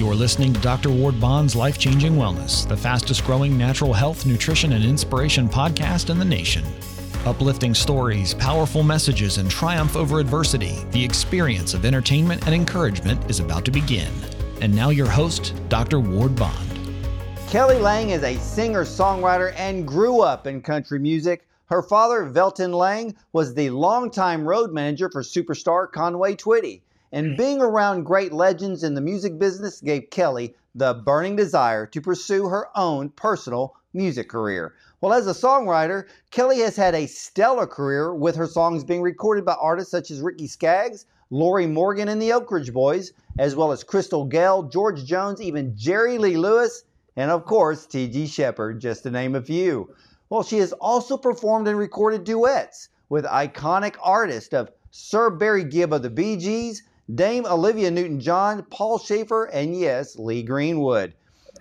You're listening to Dr. Ward Bond's Life Changing Wellness, the fastest growing natural health, nutrition, and inspiration podcast in the nation. Uplifting stories, powerful messages, and triumph over adversity, the experience of entertainment and encouragement is about to begin. And now, your host, Dr. Ward Bond. Kelly Lang is a singer songwriter and grew up in country music. Her father, Velton Lang, was the longtime road manager for superstar Conway Twitty. And mm. being around great legends in the music business gave Kelly the burning desire to pursue her own personal music career. Well, as a songwriter, Kelly has had a stellar career with her songs being recorded by artists such as Ricky Skaggs, Lorrie Morgan and the Oak Ridge Boys, as well as Crystal Gayle, George Jones, even Jerry Lee Lewis, and of course, T.G. Sheppard, just to name a few. Well, she has also performed and recorded duets with iconic artists of Sir Barry Gibb of the Bee Gees, Dame Olivia Newton John, Paul Shaffer, and yes, Lee Greenwood.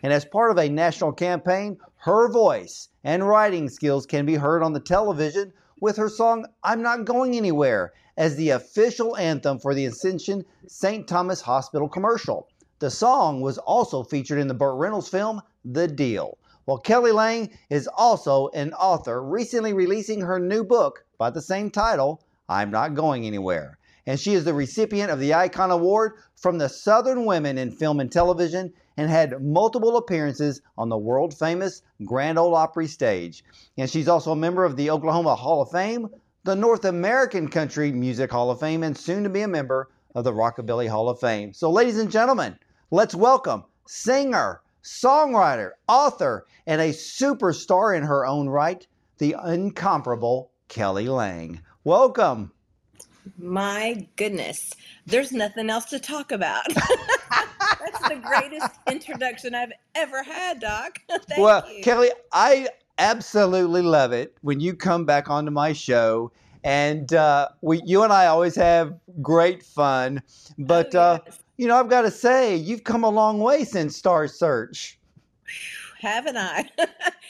And as part of a national campaign, her voice and writing skills can be heard on the television with her song I'm Not Going Anywhere as the official anthem for the Ascension St. Thomas Hospital commercial. The song was also featured in the Burt Reynolds film The Deal. Well, Kelly Lang is also an author, recently releasing her new book by the same title, I'm Not Going Anywhere and she is the recipient of the Icon Award from the Southern Women in Film and Television and had multiple appearances on the world famous Grand Ole Opry stage. And she's also a member of the Oklahoma Hall of Fame, the North American Country Music Hall of Fame, and soon to be a member of the Rockabilly Hall of Fame. So, ladies and gentlemen, let's welcome singer, songwriter, author, and a superstar in her own right, the incomparable Kelly Lang. Welcome. My goodness, there's nothing else to talk about. That's the greatest introduction I've ever had, Doc. Thank well, you. Kelly, I absolutely love it when you come back onto my show. And uh, we, you and I always have great fun. But, oh, uh, you know, I've got to say, you've come a long way since Star Search. haven't I?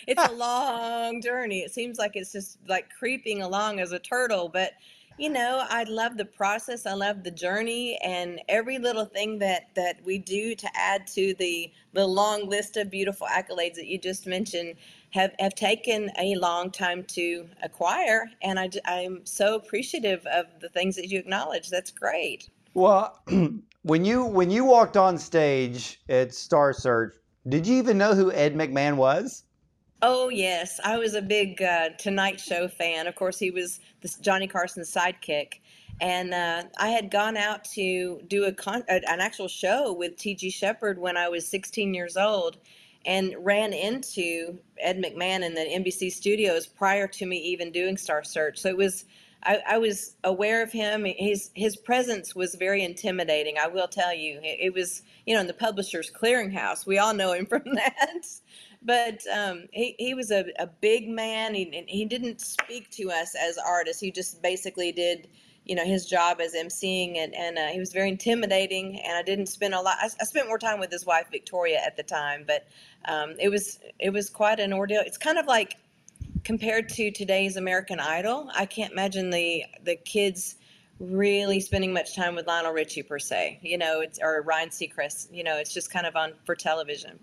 it's a long journey. It seems like it's just like creeping along as a turtle, but you know, I love the process. I love the journey and every little thing that that we do to add to the the long list of beautiful accolades that you just mentioned have have taken a long time to acquire and I I'm so appreciative of the things that you acknowledge. That's great. Well, when you when you walked on stage at Star Search, did you even know who Ed McMahon was? Oh yes, I was a big uh, Tonight Show fan. Of course, he was this Johnny Carson's sidekick, and uh, I had gone out to do a con- an actual show with T.G. Sheppard when I was 16 years old, and ran into Ed McMahon in the NBC studios prior to me even doing Star Search. So it was. I, I was aware of him. His his presence was very intimidating. I will tell you, it, it was you know in the Publishers Clearinghouse. We all know him from that but um, he, he was a, a big man. He, he didn't speak to us as artists. He just basically did, you know, his job as emceeing, and, and uh, he was very intimidating. And I didn't spend a lot. I, I spent more time with his wife Victoria at the time, but um, it was it was quite an ordeal. It's kind of like compared to today's American Idol. I can't imagine the the kids really spending much time with Lionel Richie per se. You know, it's or Ryan Seacrest. You know, it's just kind of on for television.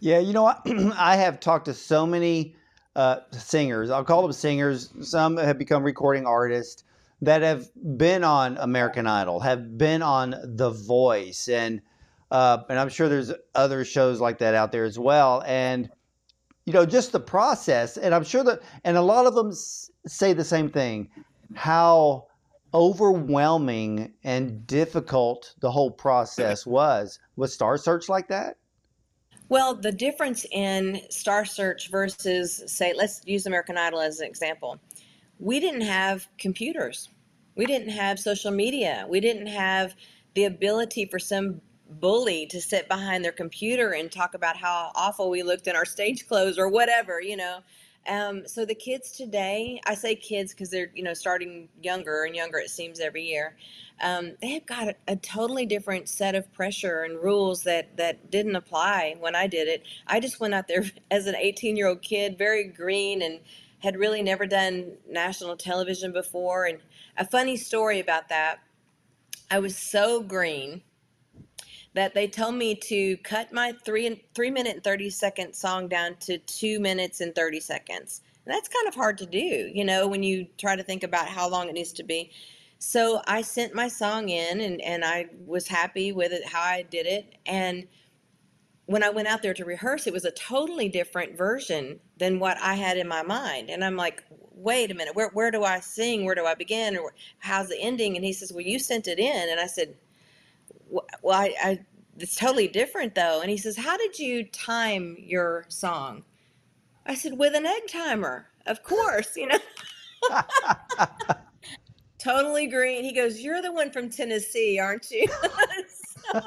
Yeah, you know what? I have talked to so many uh, singers. I'll call them singers. Some have become recording artists that have been on American Idol, have been on The Voice, and uh, and I'm sure there's other shows like that out there as well. And you know, just the process, and I'm sure that, and a lot of them s- say the same thing, how overwhelming and difficult the whole process was. Was Star Search like that? Well, the difference in Star Search versus, say, let's use American Idol as an example. We didn't have computers. We didn't have social media. We didn't have the ability for some bully to sit behind their computer and talk about how awful we looked in our stage clothes or whatever, you know. Um, so the kids today, I say kids because they're, you know, starting younger and younger, it seems, every year um, they have got a, a, totally different set of pressure and rules that that didn't apply when I did it. I just went out there as an 18 year old kid, very green, and had really never done national television before. And a funny story about that, I was so green that they tell me to cut my three three minute and 30 second song down to two minutes and 30 seconds. And that's kind of hard to do, you know, when you try to think about how long it needs to be. So I sent my song in and, and I was happy with it, how I did it. And when I went out there to rehearse, it was a totally different version than what I had in my mind. And I'm like, wait a minute, where, where do I sing? Where do I begin? Or how's the ending? And he says, well, you sent it in. And I said, well, I, I it's totally different though. And he says, how did you time your song? I said, with an egg timer, of course, you know. totally green. He goes, you're the one from Tennessee, aren't you? so,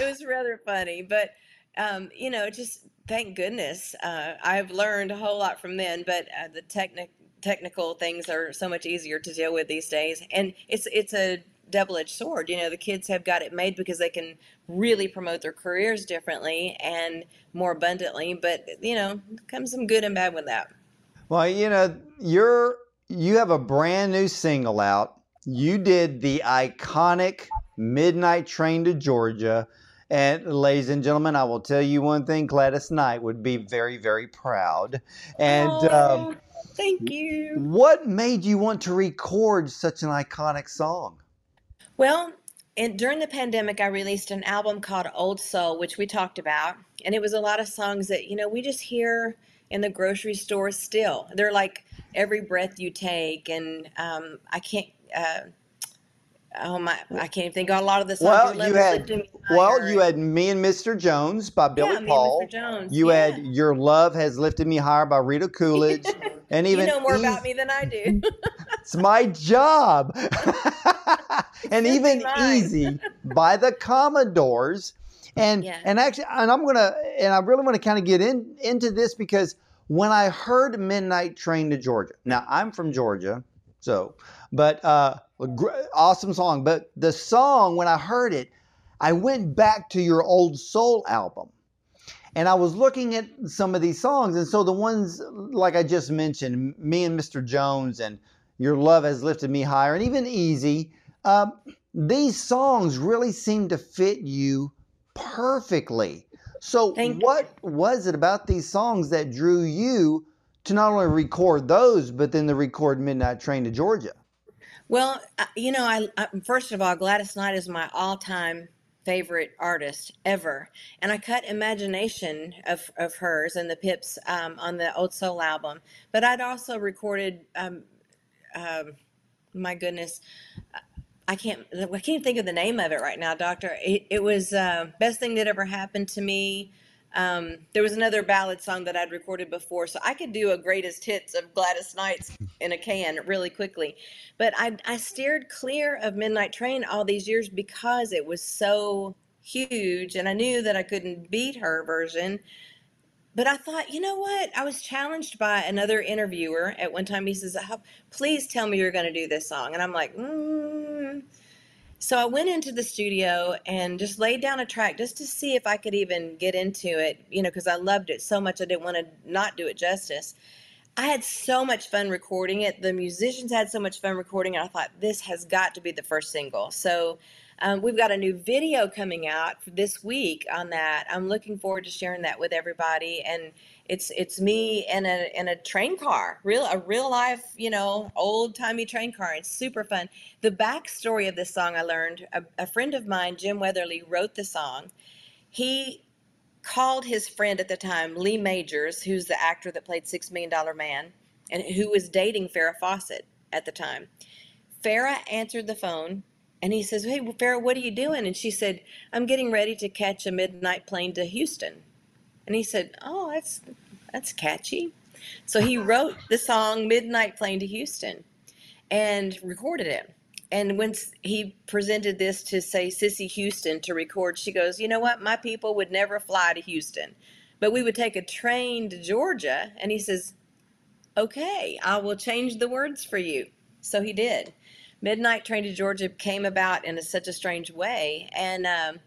it was rather funny, but um, you know, just thank goodness uh, I've learned a whole lot from then. But uh, the technic technical things are so much easier to deal with these days, and it's it's a double-edged sword. You know, the kids have got it made because they can really promote their careers differently and more abundantly. But you know, comes some good and bad with that. Well, you know, you're you have a brand new single out. You did the iconic Midnight Train to Georgia. And ladies and gentlemen, I will tell you one thing: Gladys Knight would be very, very proud. And oh, um, thank you. What made you want to record such an iconic song? Well, and during the pandemic, I released an album called Old Soul, which we talked about, and it was a lot of songs that you know we just hear in the grocery store still. They're like every breath you take, and um, I can't. Uh, Oh my! I can't even think of a lot of the songs. Well, you had well, you had "Me and Mr. Jones" by Billy yeah, Paul. Jones. You yeah. had "Your Love Has Lifted Me Higher" by Rita Coolidge, and even you know more about me than I do. it's my job. and even "Easy" by the Commodores, and Yeah. and actually, and I'm gonna, and I really want to kind of get in into this because when I heard "Midnight Train to Georgia," now I'm from Georgia, so, but uh, awesome song. But the song, when I heard it, I went back to your old soul album. And I was looking at some of these songs. And so the ones, like I just mentioned, Me and Mr. Jones and Your Love Has Lifted Me Higher, and even Easy, um, these songs really seem to fit you perfectly. So, Thank you. what was it about these songs that drew you to not only record those, but then to record Midnight Train to Georgia? Well, you know, I, I first of all, Gladys Knight is my all-time favorite artist ever, and I cut "Imagination" of of hers and the Pips um, on the Old Soul album. But I'd also recorded, um, um, my goodness, I can't I can't think of the name of it right now, Doctor. It, it was uh, best thing that ever happened to me. Um, there was another ballad song that I'd recorded before, so I could do a greatest hits of Gladys Knight's in a can really quickly. But I, I steered clear of Midnight Train all these years because it was so huge, and I knew that I couldn't beat her version. But I thought, you know what? I was challenged by another interviewer at one time. He says, "How- "Please tell me you're going to do this song," and I'm like, mm. So I went into the studio and just laid down a track just to see if I could even get into it, you know, because I loved it so much. I didn't want to not do it justice. I had so much fun recording it. The musicians had so much fun recording it. I thought this has got to be the first single. So um, we've got a new video coming out this week on that. I'm looking forward to sharing that with everybody. And it's it's me in a in a train car, real a real life, you know, old timey train car. It's super fun. The backstory of this song I learned. A, a friend of mine, Jim Weatherly, wrote the song. He called his friend at the time, Lee Majors, who's the actor that played Six Million Dollar Man, and who was dating Farrah Fawcett at the time. Farrah answered the phone and he says, Hey, Farrah, what are you doing? And she said, I'm getting ready to catch a midnight plane to Houston. And he said, Oh, that's that's catchy. So he wrote the song Midnight Plane to Houston and recorded it. And when he presented this to say Cissy Houston to record, she goes, "You know what? My people would never fly to Houston, but we would take a train to Georgia." And he says, "Okay, I will change the words for you." So he did. Midnight Train to Georgia came about in a, such a strange way, and um,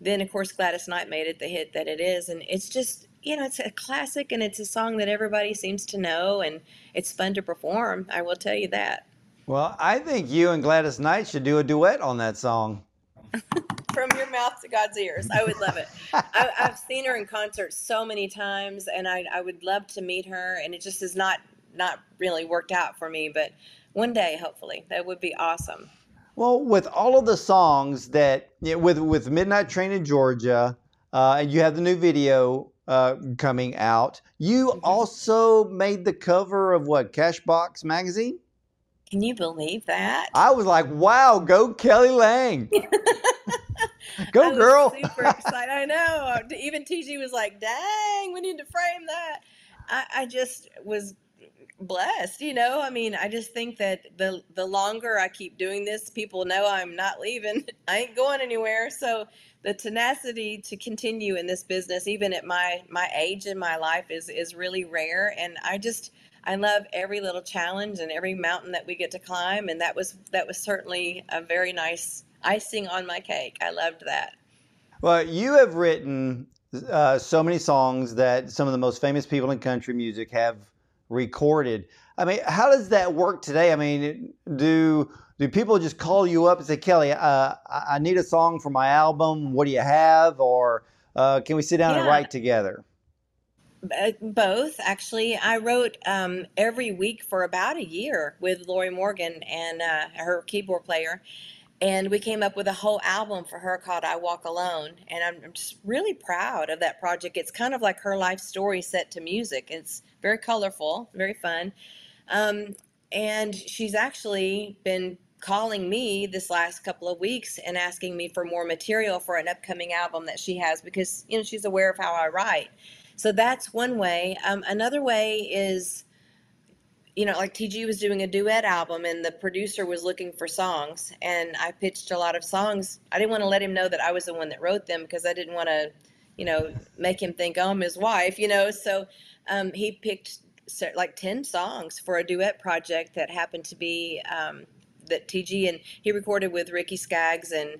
then of course Gladys Knight made it the hit that it is, and it's just you know it's a classic and it's a song that everybody seems to know, and it's fun to perform. I will tell you that. Well, I think you and Gladys Knight should do a duet on that song. from your mouth to God's ears. I would love it. I, have seen her in concert so many times, and I, I would love to meet her. And it just has not not really worked out for me, but one day, hopefully, that would be awesome. Well, with all of the songs that you know, with with Midnight Train in Georgia, uh, and you have the new video uh, coming out. You mm-hmm. also made the cover of what Cashbox magazine. Can you believe that? I was like, "Wow, go Kelly Lang, go girl!" super excited. I know. Even TG was like, "Dang, we need to frame that." I, I just was blessed you know? I mean i just think that the the longer i keep doing this people know i'm not leaving. I ain't going anywhere. So the tenacity to continue in this business even at my my age in my life is is really rare. And i just i love every little challenge and every mountain that we get to climb. And that was that was certainly a very nice icing on my cake. I loved that. Well you have written uh, so many songs that some of the most famous people in country music have recorded. I mean, how does that work today? I mean, do do people just call you up and say, Kelly, uh, I need a song for my album. What do you have? Or uh, can we sit down yeah. and write together? Uh, both, actually. I wrote um, every week for about a year with Lorrie Morgan and uh, her keyboard player and we came up with a whole album for her called I Walk Alone. And I'm just really proud of that project. It's kind of like her life story set to music. It's very colorful, very fun. Um, and she's actually been calling me this last couple of weeks and asking me for more material for an upcoming album that she has because you know she's aware of how I write. So that's one way. Um, another way is you know, like TG was doing a duet album and the producer was looking for songs and I pitched a lot of songs. I didn't want to let him know that I was the one that wrote them because I didn't want to, you know, make him think oh, I'm his wife, you know. So um, he picked like 10 songs for a duet project that happened to be um, that TG and he recorded with Ricky Skaggs and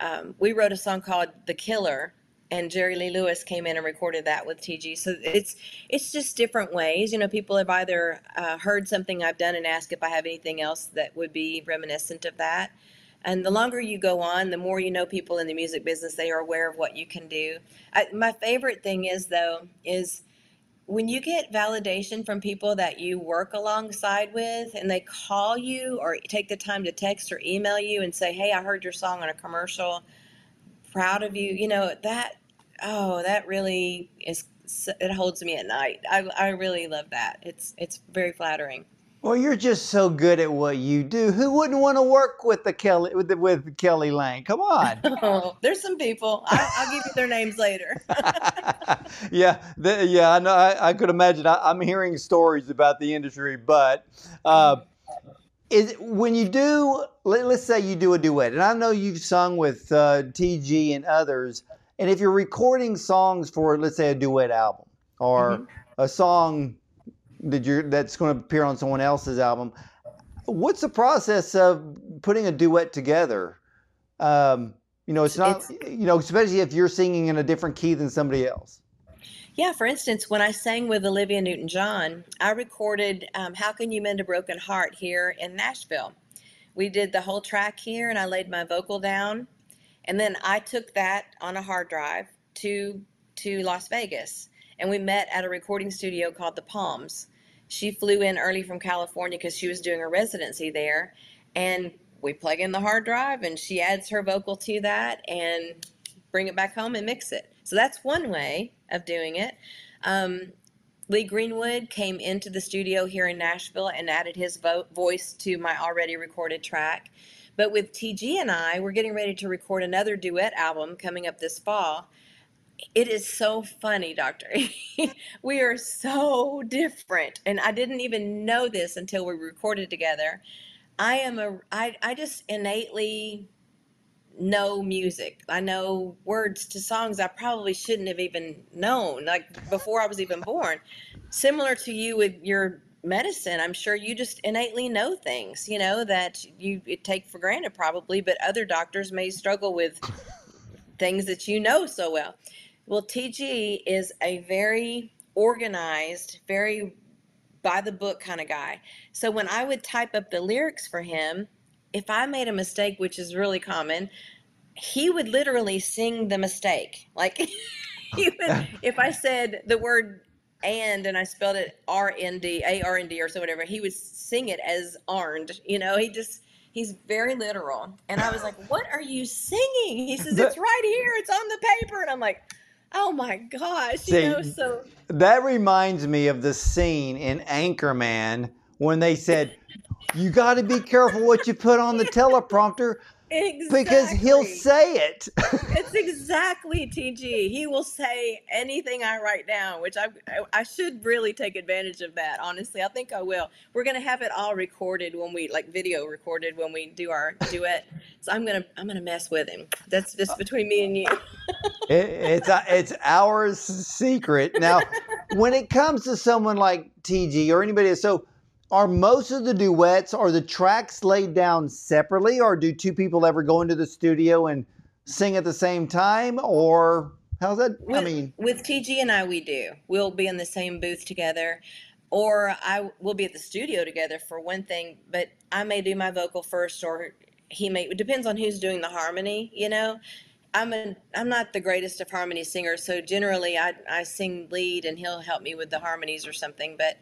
um, we wrote a song called The Killer and Jerry Lee Lewis came in and recorded that with TG. So it's it's just different ways. You know, people have either uh, heard something I've done and asked if I have anything else that would be reminiscent of that. And the longer you go on, the more you know people in the music business. They are aware of what you can do. I, my favorite thing is though is when you get validation from people that you work alongside with and they call you or take the time to text or email you and say hey i heard your song on a commercial proud of you you know that oh, that really is it holds me at night. I I really love that. It's it's very flattering. Well, you're just so good at what you do. Who wouldn't want to work with the Kelly with, the, with Kelly Lang? Come on. oh, there's some people. I, will give you their names later. yeah, the, yeah. I know. I, I could imagine. I, am hearing stories about the industry, but uh, is when you do, let, us say you do a duet, and I know you've sung with uh, TG and others. And if you're recording songs for, let's say, a duet album or mm-hmm. a song that you're that's going to appear on someone else's album, what's the process of putting a duet together? Um, you know, it's not, it's, you know, especially if you're singing in a different key than somebody else. Yeah, for instance, when I sang with Olivia Newton John, I recorded um, How Can You Mend a Broken Heart here in Nashville. We did the whole track here, and I laid my vocal down and then I took that on a hard drive to to Las Vegas and we met at a recording studio called The Palms. She flew in early from California because she was doing a residency there and we plug in the hard drive and she adds her vocal to that and bring it back home and mix it. So that's one way of doing it. Um, Lee Greenwood came into the studio here in Nashville and added his vo- voice to my already recorded track. But with TG and I, we're getting ready to record another duet album coming up this fall. It is so funny, Doctor. we are so different. And I didn't even know this until we recorded together. I am a I, I just innately know music. I know words to songs I probably shouldn't have even known, like before I was even born. Similar to you with your medicine, I'm sure you just innately know things, you know, that you take for granted probably, but other doctors may struggle with things that you know so well. Well, TG is a very organized, very by the book kind of guy. So when I would type up the lyrics for him, if I made a mistake, which is really common, he would literally sing the mistake. Like he would, if I said the word and and I spelled it R N D A R N D or so whatever, he would sing it as arned. You know, he just he's very literal. And I was like, "What are you singing?" He says, "It's right here. It's on the paper." And I'm like, "Oh my gosh!" See, you know, so That reminds me of the scene in Anchorman when they said, "You got to be careful what you put on the teleprompter exactly because he'll say it." it's exactly TG. He will say anything I write down, which I I should really take advantage of that. Honestly, I think I will. We're gonna have it all recorded when we like video recorded when we do our duet. So I'm gonna I'm gonna mess with him. That's just between me and you. It, it's uh, it's our secret. Now, when it comes to someone like TG or anybody, so are most of the duets are the tracks laid down separately, or do two people ever go into the studio and sing at the same time, or how's that? I mean, with TG and I, we do. We'll be in the same booth together, or I will be at the studio together for one thing. But I may do my vocal first, or he may. It depends on who's doing the harmony. You know, I'm a I'm not the greatest of harmony singers, so generally I I sing lead and he'll help me with the harmonies or something. But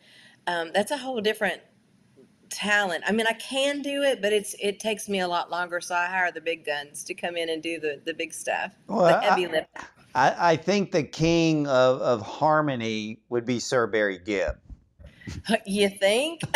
um, that's a whole different talent. I mean, I can do it, but it's it takes me a lot longer. So I hire the big guns to come in and do the the big stuff, well, the heavy I, lift. I, I think the king of, of harmony would be Sir Barry Gibb. You think?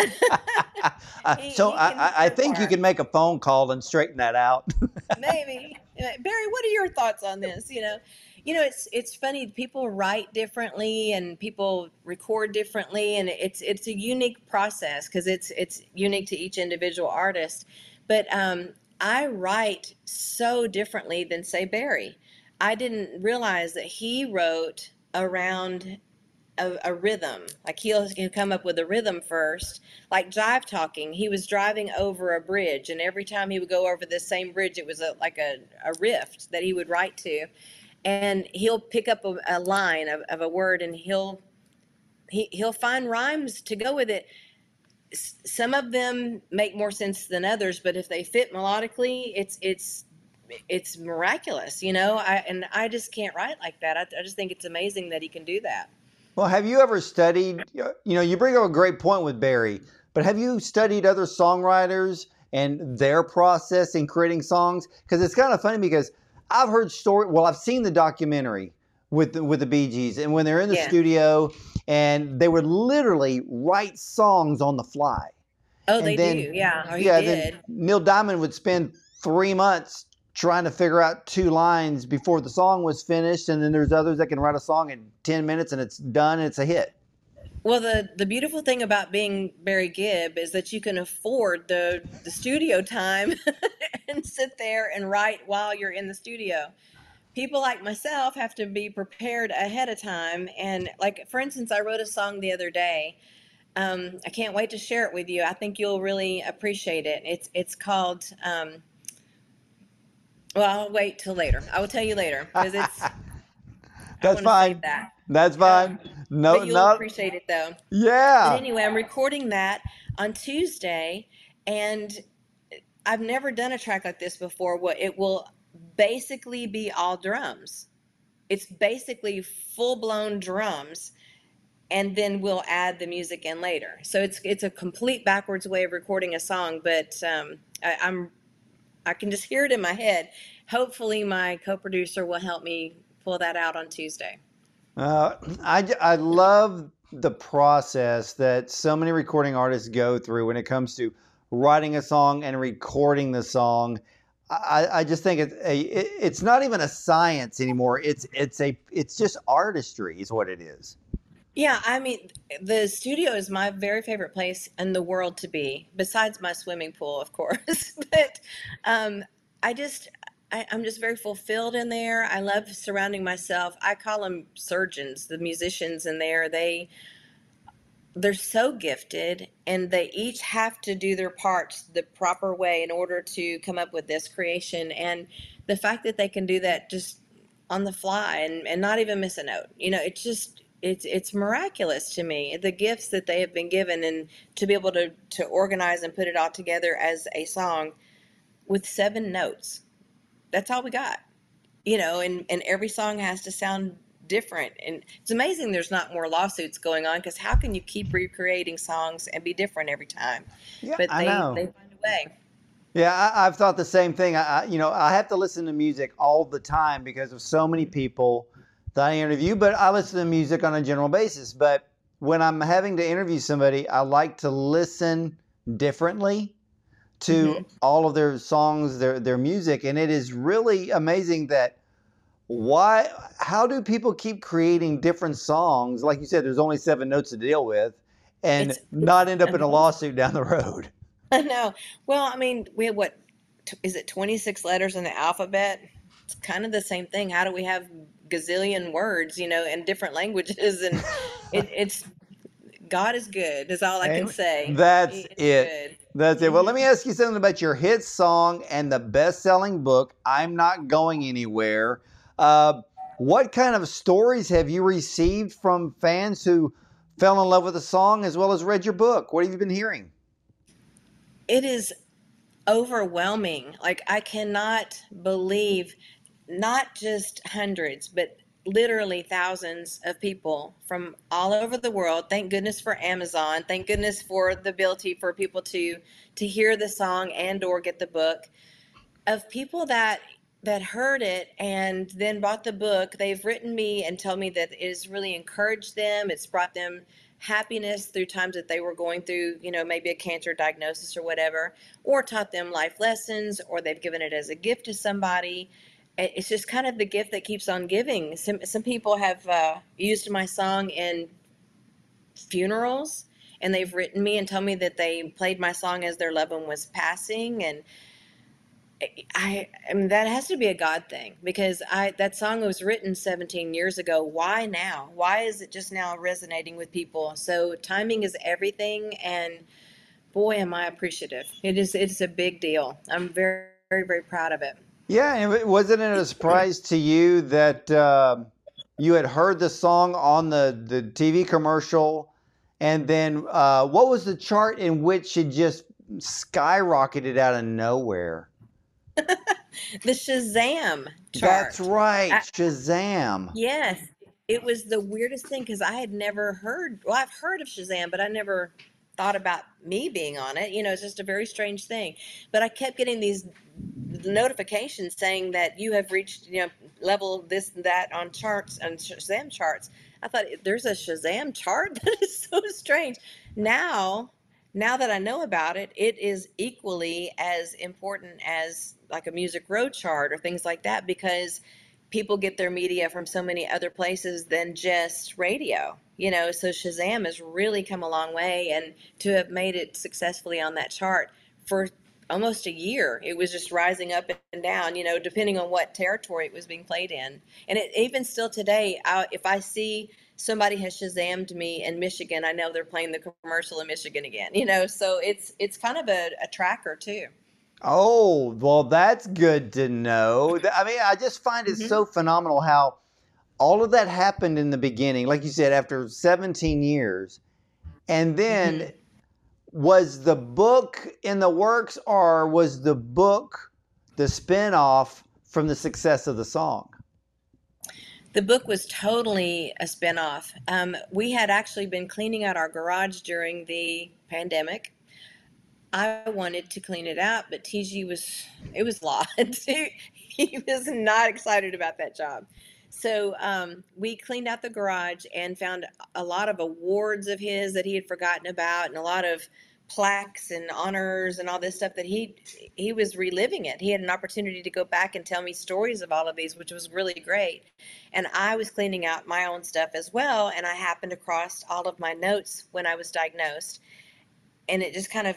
He- so he I, I, I think you can make a phone call and straighten that out. Maybe. Uh, Barry, what are your thoughts on this? You know, you know, it's it's funny. People write differently, and people record differently, and it's it's a unique process because it's it's unique to each individual artist. But um, I write so differently than say Barry. I didn't realize that he wrote around a, a rhythm. Like he'll, he'll come up with a rhythm first, like jive talking. He was driving over a bridge, and every time he would go over the same bridge, it was a, like a, a rift that he would write to. And he'll pick up a, a line of, of a word, and he'll he, he'll find rhymes to go with it. Some of them make more sense than others, but if they fit melodically, it's it's it's miraculous, you know. I and I just can't write like that. I, I just think it's amazing that he can do that. Well, have you ever studied? You know, you bring up a great point with Barry, but have you studied other songwriters and their process in creating songs? Because it's kind of funny because I've heard story. Well, I've seen the documentary with the, with the Bee Gees, and when they're in the Yeah. studio, and they would literally write songs on the fly. Oh, And they then- do, yeah. Oh, or yeah, did. then Neil Diamond would spend three months trying to figure out two lines before the song was finished, and then there's others that can write a song in ten minutes and it's done and it's a hit. Well, the the beautiful thing about being Barry Gibb is that you can afford the the studio time and sit there and write while you're in the studio. People like myself have to be prepared ahead of time. And like for instance, I wrote a song the other day. Um, I can't wait to share it with you. I think you'll really appreciate it. It's it's called. Um, well, I'll wait till later. I will tell you later because it's. That's fine. That. That's fine. No, but you'll not appreciate it though. yeah. But anyway, I'm recording that on Tuesday, and I've never done a track like this before. What it will basically be all drums. It's basically full blown drums, and then we'll add the music in later. So it's it's a complete backwards way of recording a song, but um, I, I'm I can just hear it in my head. Hopefully, my co-producer will help me pull that out on Tuesday. Uh, I, I love the process that so many recording artists go through when it comes to writing a song and recording the song. I, I just think it's a, it, it's not even a science anymore. It's it's a it's just artistry is what it is. Yeah, I mean, the studio is my very favorite place in the world to be, besides my swimming pool, of course. but um, I just, I, I'm just very fulfilled in there. I love surrounding myself. I call them surgeons, the musicians in there. They, they're so gifted, and they each have to do their parts the proper way in order to come up with this creation. And the fact that they can do that just on the fly and, and not even miss a note, you know, it's just it's it's miraculous to me the gifts that they have been given and to be able to to organize and put it all together as a song with seven notes that's all we got. You know, and and every song has to sound different. And it's amazing there's not more lawsuits going on because how can you keep recreating songs and be different every time? Yeah, But I they know. they find a way. Yeah, I, I've thought the same thing. I, I, you know, I have to listen to music all the time because of so many people that I interview. But I listen to music on a general basis. But when I'm having to interview somebody, I like to listen differently to Mhm. all of their songs, their their music, and it is really amazing that why how do people keep creating different songs? Like you said, there's only seven notes to deal with, and It's not end up in a lawsuit down the road. I know. Well, I mean, we have what t- is it 26 letters in the alphabet? It's kind of the same thing. How do we have gazillion words, you know, in different languages? And it, it's God is good. Is all I can say. That's it. That's it. Well, let Mhm. me ask you something about your hit song and the best-selling book, "I'm Not Going Anywhere." Uh, what kind of stories have you received from fans who fell in love with the song as well as read your book? What have you been hearing? It is overwhelming. Like I cannot believe not just hundreds, but literally thousands of people from all over the world. Thank goodness for Amazon. Thank goodness for the ability for people to to hear the song and or get the book of people that that heard it and then bought the book. They've written me and tell me that it has really encouraged them. It's brought them happiness through times that they were going through, you know, maybe a cancer diagnosis or whatever, or taught them life lessons, or they've given it as a gift to somebody. It- It's just kind of the gift that keeps on giving. Some some people have uh, used my song in funerals, and they've written me and told me that they played my song as their loved one was passing, and I, I mean that has to be a God thing because I that song was written 17 years ago. Why now? Why is it just now resonating with people? So timing is everything, and boy, am I appreciative. It is it's a big deal. I'm very very very proud of it. Yeah, and wasn't it a surprise to you that um you had heard the song on the, the TV commercial, and then uh, what was the chart in which it just skyrocketed out of nowhere? The Shazam chart. That's right, I- Shazam. Yes, it was the weirdest thing because I had never heard. Well, I've heard of Shazam, but I never thought about me being on it. You know, it's just a very strange thing. But I kept getting these notifications saying that you have reached, you know, level this and that on charts and Shazam charts. I thought there's a Shazam chart. That is so strange. Now, now that I know about it, it is equally as important as like a Music Row chart or things like that because people get their media from so many other places than just radio. You know, so Shazam has really come a long way, and to have made it successfully on that chart for almost a year, it was just rising up and down. You know, depending on what territory it was being played in, and it, even still today, I, if I see somebody has Shazammed me in Michigan, I know they're playing the commercial in Michigan again. You know, so it's it's kind of a, a tracker too. Oh, well, that's good to know. I mean, I just find it Mhm. so phenomenal how all of that happened in the beginning, like you said, after 17 years. And then Mhm. was the book in the works or was the book the spin-off from the success of the song? The book was totally a spinoff. Um, we had actually been cleaning out our garage during the pandemic. I wanted to clean it out, but TG was it was lot. he was not excited about that job. So um, we cleaned out the garage and found a lot of awards of his that he had forgotten about, and a lot of plaques and honors and all this stuff that he he was reliving it. He had an opportunity to go back and tell me stories of all of these, which was really great. And I was cleaning out my own stuff as well, and I happened across all of my notes when I was diagnosed, and it just kind of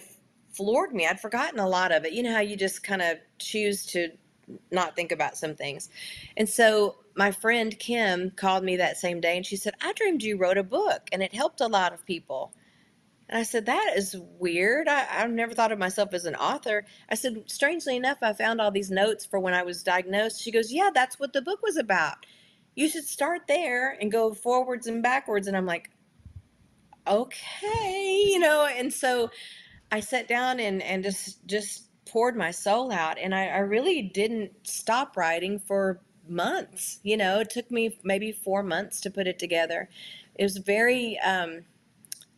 floored me. I'd forgotten a lot of it. You know how you just kind of choose to not think about some things. And so my friend Kim called me that same day and she said, I dreamed you wrote a book and it helped a lot of people. And I said, That is weird. I, I've never thought of myself as an author. I said, Strangely enough, I found all these notes for when I was diagnosed. She goes, Yeah, that's what the book was about. You should start there and go forwards and backwards. And I'm like, Okay, you know, and so I sat down and, and just just poured my soul out, and I, I really didn't stop writing for months. You know, it took me maybe four months to put it together. It was very um,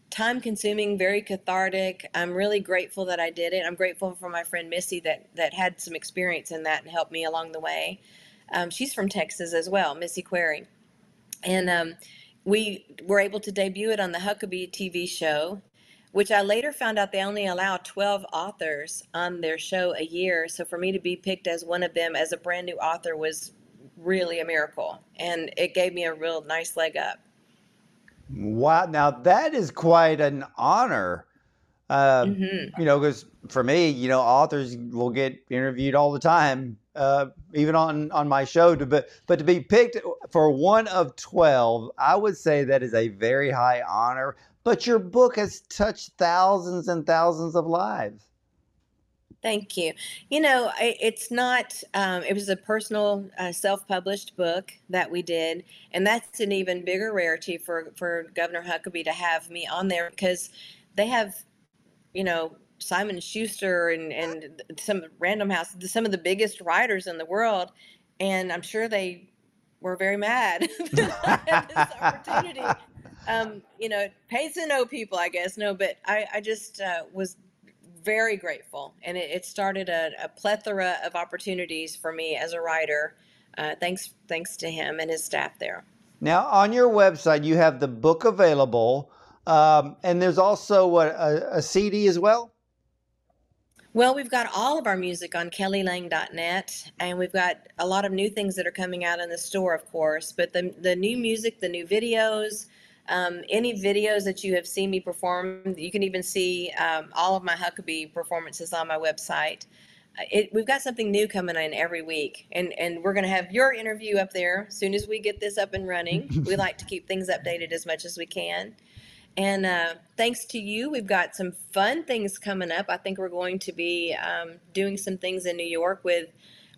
time consuming, very cathartic. I'm really grateful that I did it. I'm grateful for my friend Missy that that had some experience in that and helped me along the way. Um, she's from Texas as well, Missy Query, and um, we were able to debut it on the Huckabee TV show, which I later found out they only allow 12 authors on their show a year. So for me to be picked as one of them as a brand new author was really a miracle, and it gave me a real nice leg up. Wow. Now that is quite an honor. Uh, hmm you know, because for me, you know, authors will get interviewed all the time, uh, even on on my show. To but but to be picked for one of twelve, I would say that is a very high honor. But your book has touched thousands and thousands of lives. Thank you. You know, it's not, um, it was a personal uh, self published book that we did. And that's an even bigger rarity for, for Governor Huckabee to have me on there because they have, you know, Simon Schuster and, and some random house, some of the biggest writers in the world. And I'm sure they were very mad that I had this opportunity. Um, you know, pays to know people, I guess. No, but I, I just uh, was very grateful, and it, it started a, a plethora of opportunities for me as a writer. Uh, thanks, thanks to him and his staff there. Now, on your website, you have the book available, um, and there's also what a, a CD as well. Well, we've got all of our music on kellylang.net, and we've got a lot of new things that are coming out in the store, of course. But the the new music, the new videos, um, any videos that you have seen me perform, you can even see um, all of my Huckabee performances on my website. Uh, It, we've got something new coming in every week, and and we're going to have your interview up there as soon as we get this up and running. We like to keep things updated as much as we can. And uh, thanks to you, we've got some fun things coming up. I think we're going to be um, doing some things in New York with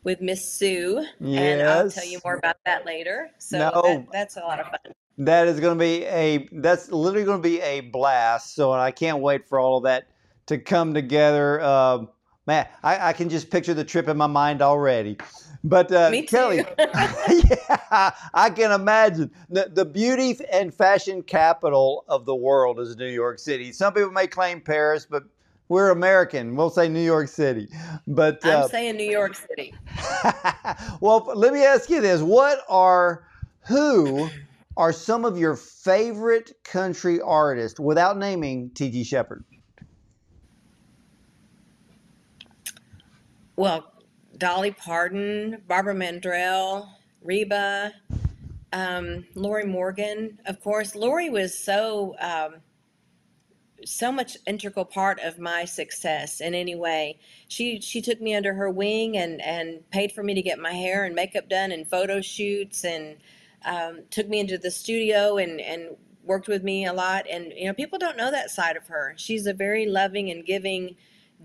with Miss Sue, and I'll tell you more about that later. So that, that's a lot of fun. That is going to be a that's literally going to be a blast. So I can't wait for all of that to come together. Um, man, I, I can just picture the trip in my mind already. But uh, Me Kelly, yeah, I can imagine the, the beauty and fashion capital of the world is New York City. Some people may claim Paris, but we're American. We'll say New York City. But I'm uh, saying New York City. well, let me ask you this: What are who are some of your favorite country artists without naming T.G. Sheppard? Well, Dolly Parton, Barbara Mandrell, Reba, um, Lorrie Morgan, of course. Lorrie was so um, so much integral part of my success in any way. She she took me under her wing and and paid for me to get my hair and makeup done and photo shoots and um, took me into the studio and and worked with me a lot. And you know, people don't know that side of her. She's a very loving and giving,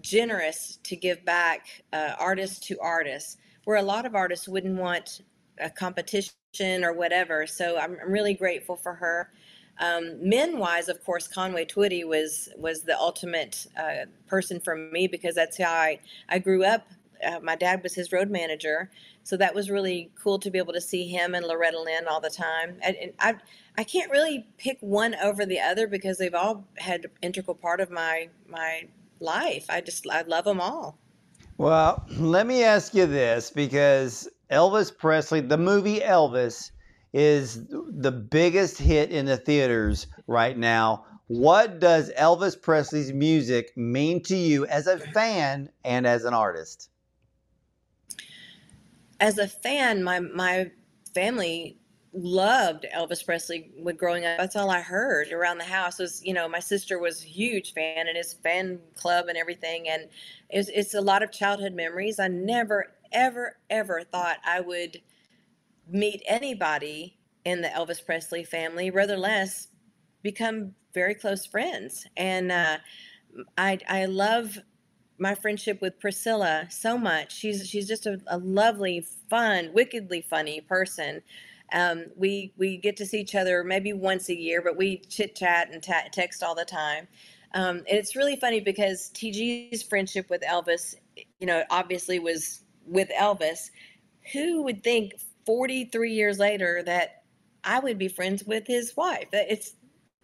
generous to give back, uh, artist to artist, where a lot of artists wouldn't want a competition or whatever. So I'm, I'm really grateful for her. Um, men wise, of course, Conway Twitty was was the ultimate uh, person for me because that's how I I grew up. Uh, my dad was his road manager, so that was really cool to be able to see him and Loretta Lynn all the time. And, and I I can't really pick one over the other because they've all had integral part of my my life. I just I love them all. Well, let me ask you this because Elvis Presley, the movie Elvis, is the biggest hit in the theaters right now. What does Elvis Presley's music mean to you as a fan and as an artist? As a fan, my my family loved Elvis Presley when growing up. That's all I heard around the house was, you know, my sister was a huge fan and his fan club and everything. And it's, it's a lot of childhood memories. I never, ever, ever thought I would meet anybody in the Elvis Presley family, rather less become very close friends. And uh, I, I love my friendship with Priscilla so much. She's she's just a, a lovely, fun, wickedly funny person. Um, we we get to see each other maybe once a year, but we chit chat and ta- text all the time. Um, and it's really funny because TG's friendship with Elvis you know, obviously was with Elvis. Who would think 43 years later that I would be friends with his wife? It's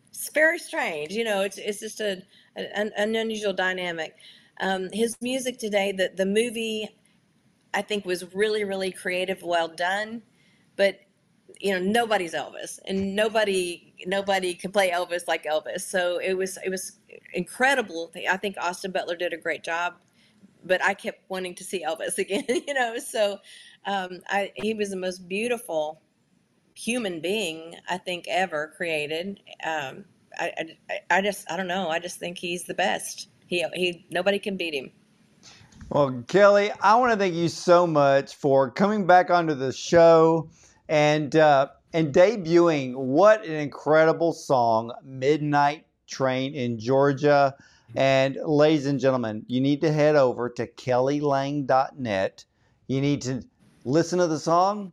it's very strange, you know. It's it's just a an, an unusual dynamic. Um, his music today, the the movie, I think was really really creative, well done, but you know nobody's Elvis, and nobody nobody can play Elvis like Elvis. So it was it was incredible. I think Austin Butler did a great job, but I kept wanting to see Elvis again. You know, so um, I, he was the most beautiful human being I think ever created. Um, I, I, I just I don't know. I just think he's the best. He he nobody can beat him. Well, Kelly, I want to thank you so much for coming back onto the show and uh, and debuting what an incredible song, Midnight Train in Georgia. And ladies and gentlemen, you need to head over to kellylang.net. You need to listen to the song,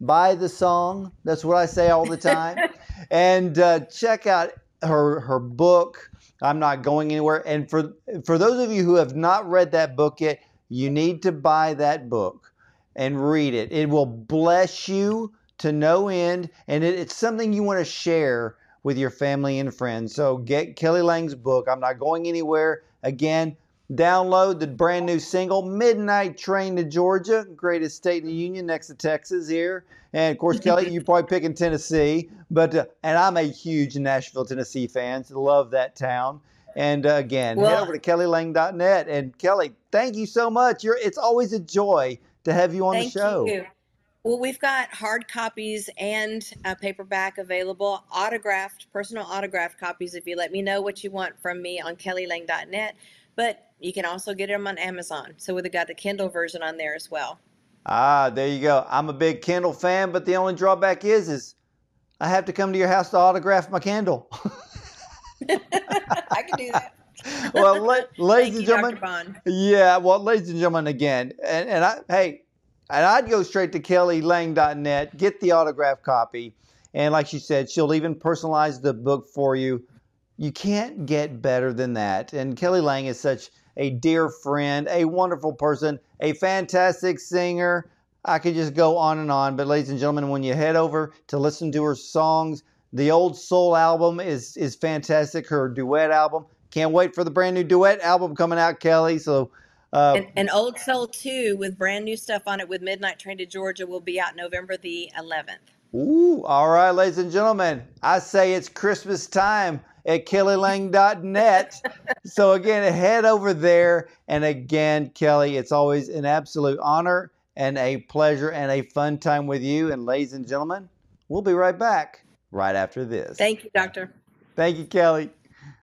buy the song. That's what I say all the time. and uh, check out her her book. I'm not going anywhere. And for for those of you who have not read that book yet, you need to buy that book and read it. It will bless you to no end, and it, it's something you want to share with your family and friends. So get Kelly Lang's book. I'm not going anywhere. Again, download the brand new single Midnight Train to Georgia, greatest state in the union next to Texas here. And of course, Kelly, you're probably picking Tennessee, but uh, and I'm a huge Nashville, Tennessee fan. So love that town. And uh, again, well, head over to kellylang.net. And Kelly, thank you so much. You're it's always a joy to have you on the show. You. Well, we've got hard copies and a paperback available, autographed, personal autographed copies if you let me know what you want from me on kellylang.net. But you can also get them on Amazon. So we've got the Kindle version on there as well. Ah, there you go. I'm a big Kindle fan, but the only drawback is is I have to come to your house to autograph my Kindle. I can do that. well, la- ladies and gentlemen, yeah. Well, ladies and gentlemen, again, and, and I, hey, and I'd go straight to kellylang.net, get the autograph copy. And like she said, she'll even personalize the book for you. You can't get better than that. And Kelly Lang is such a dear friend, a wonderful person, a fantastic singer. I could just go on and on. But, ladies and gentlemen, when you head over to listen to her songs, the Old Soul album is, is fantastic, her duet album. Can't wait for the brand new duet album coming out, Kelly. So, uh, and, and, Old Soul 2 with brand new stuff on it with Midnight Train to Georgia will be out November the 11th. Ooh, all right, ladies and gentlemen. I say it's Christmas time at kellylang.net. so again, head over there. And again, Kelly, it's always an absolute honor and a pleasure and a fun time with you. And ladies and gentlemen, we'll be right back right after this. Thank you, Doctor. Thank you, Kelly.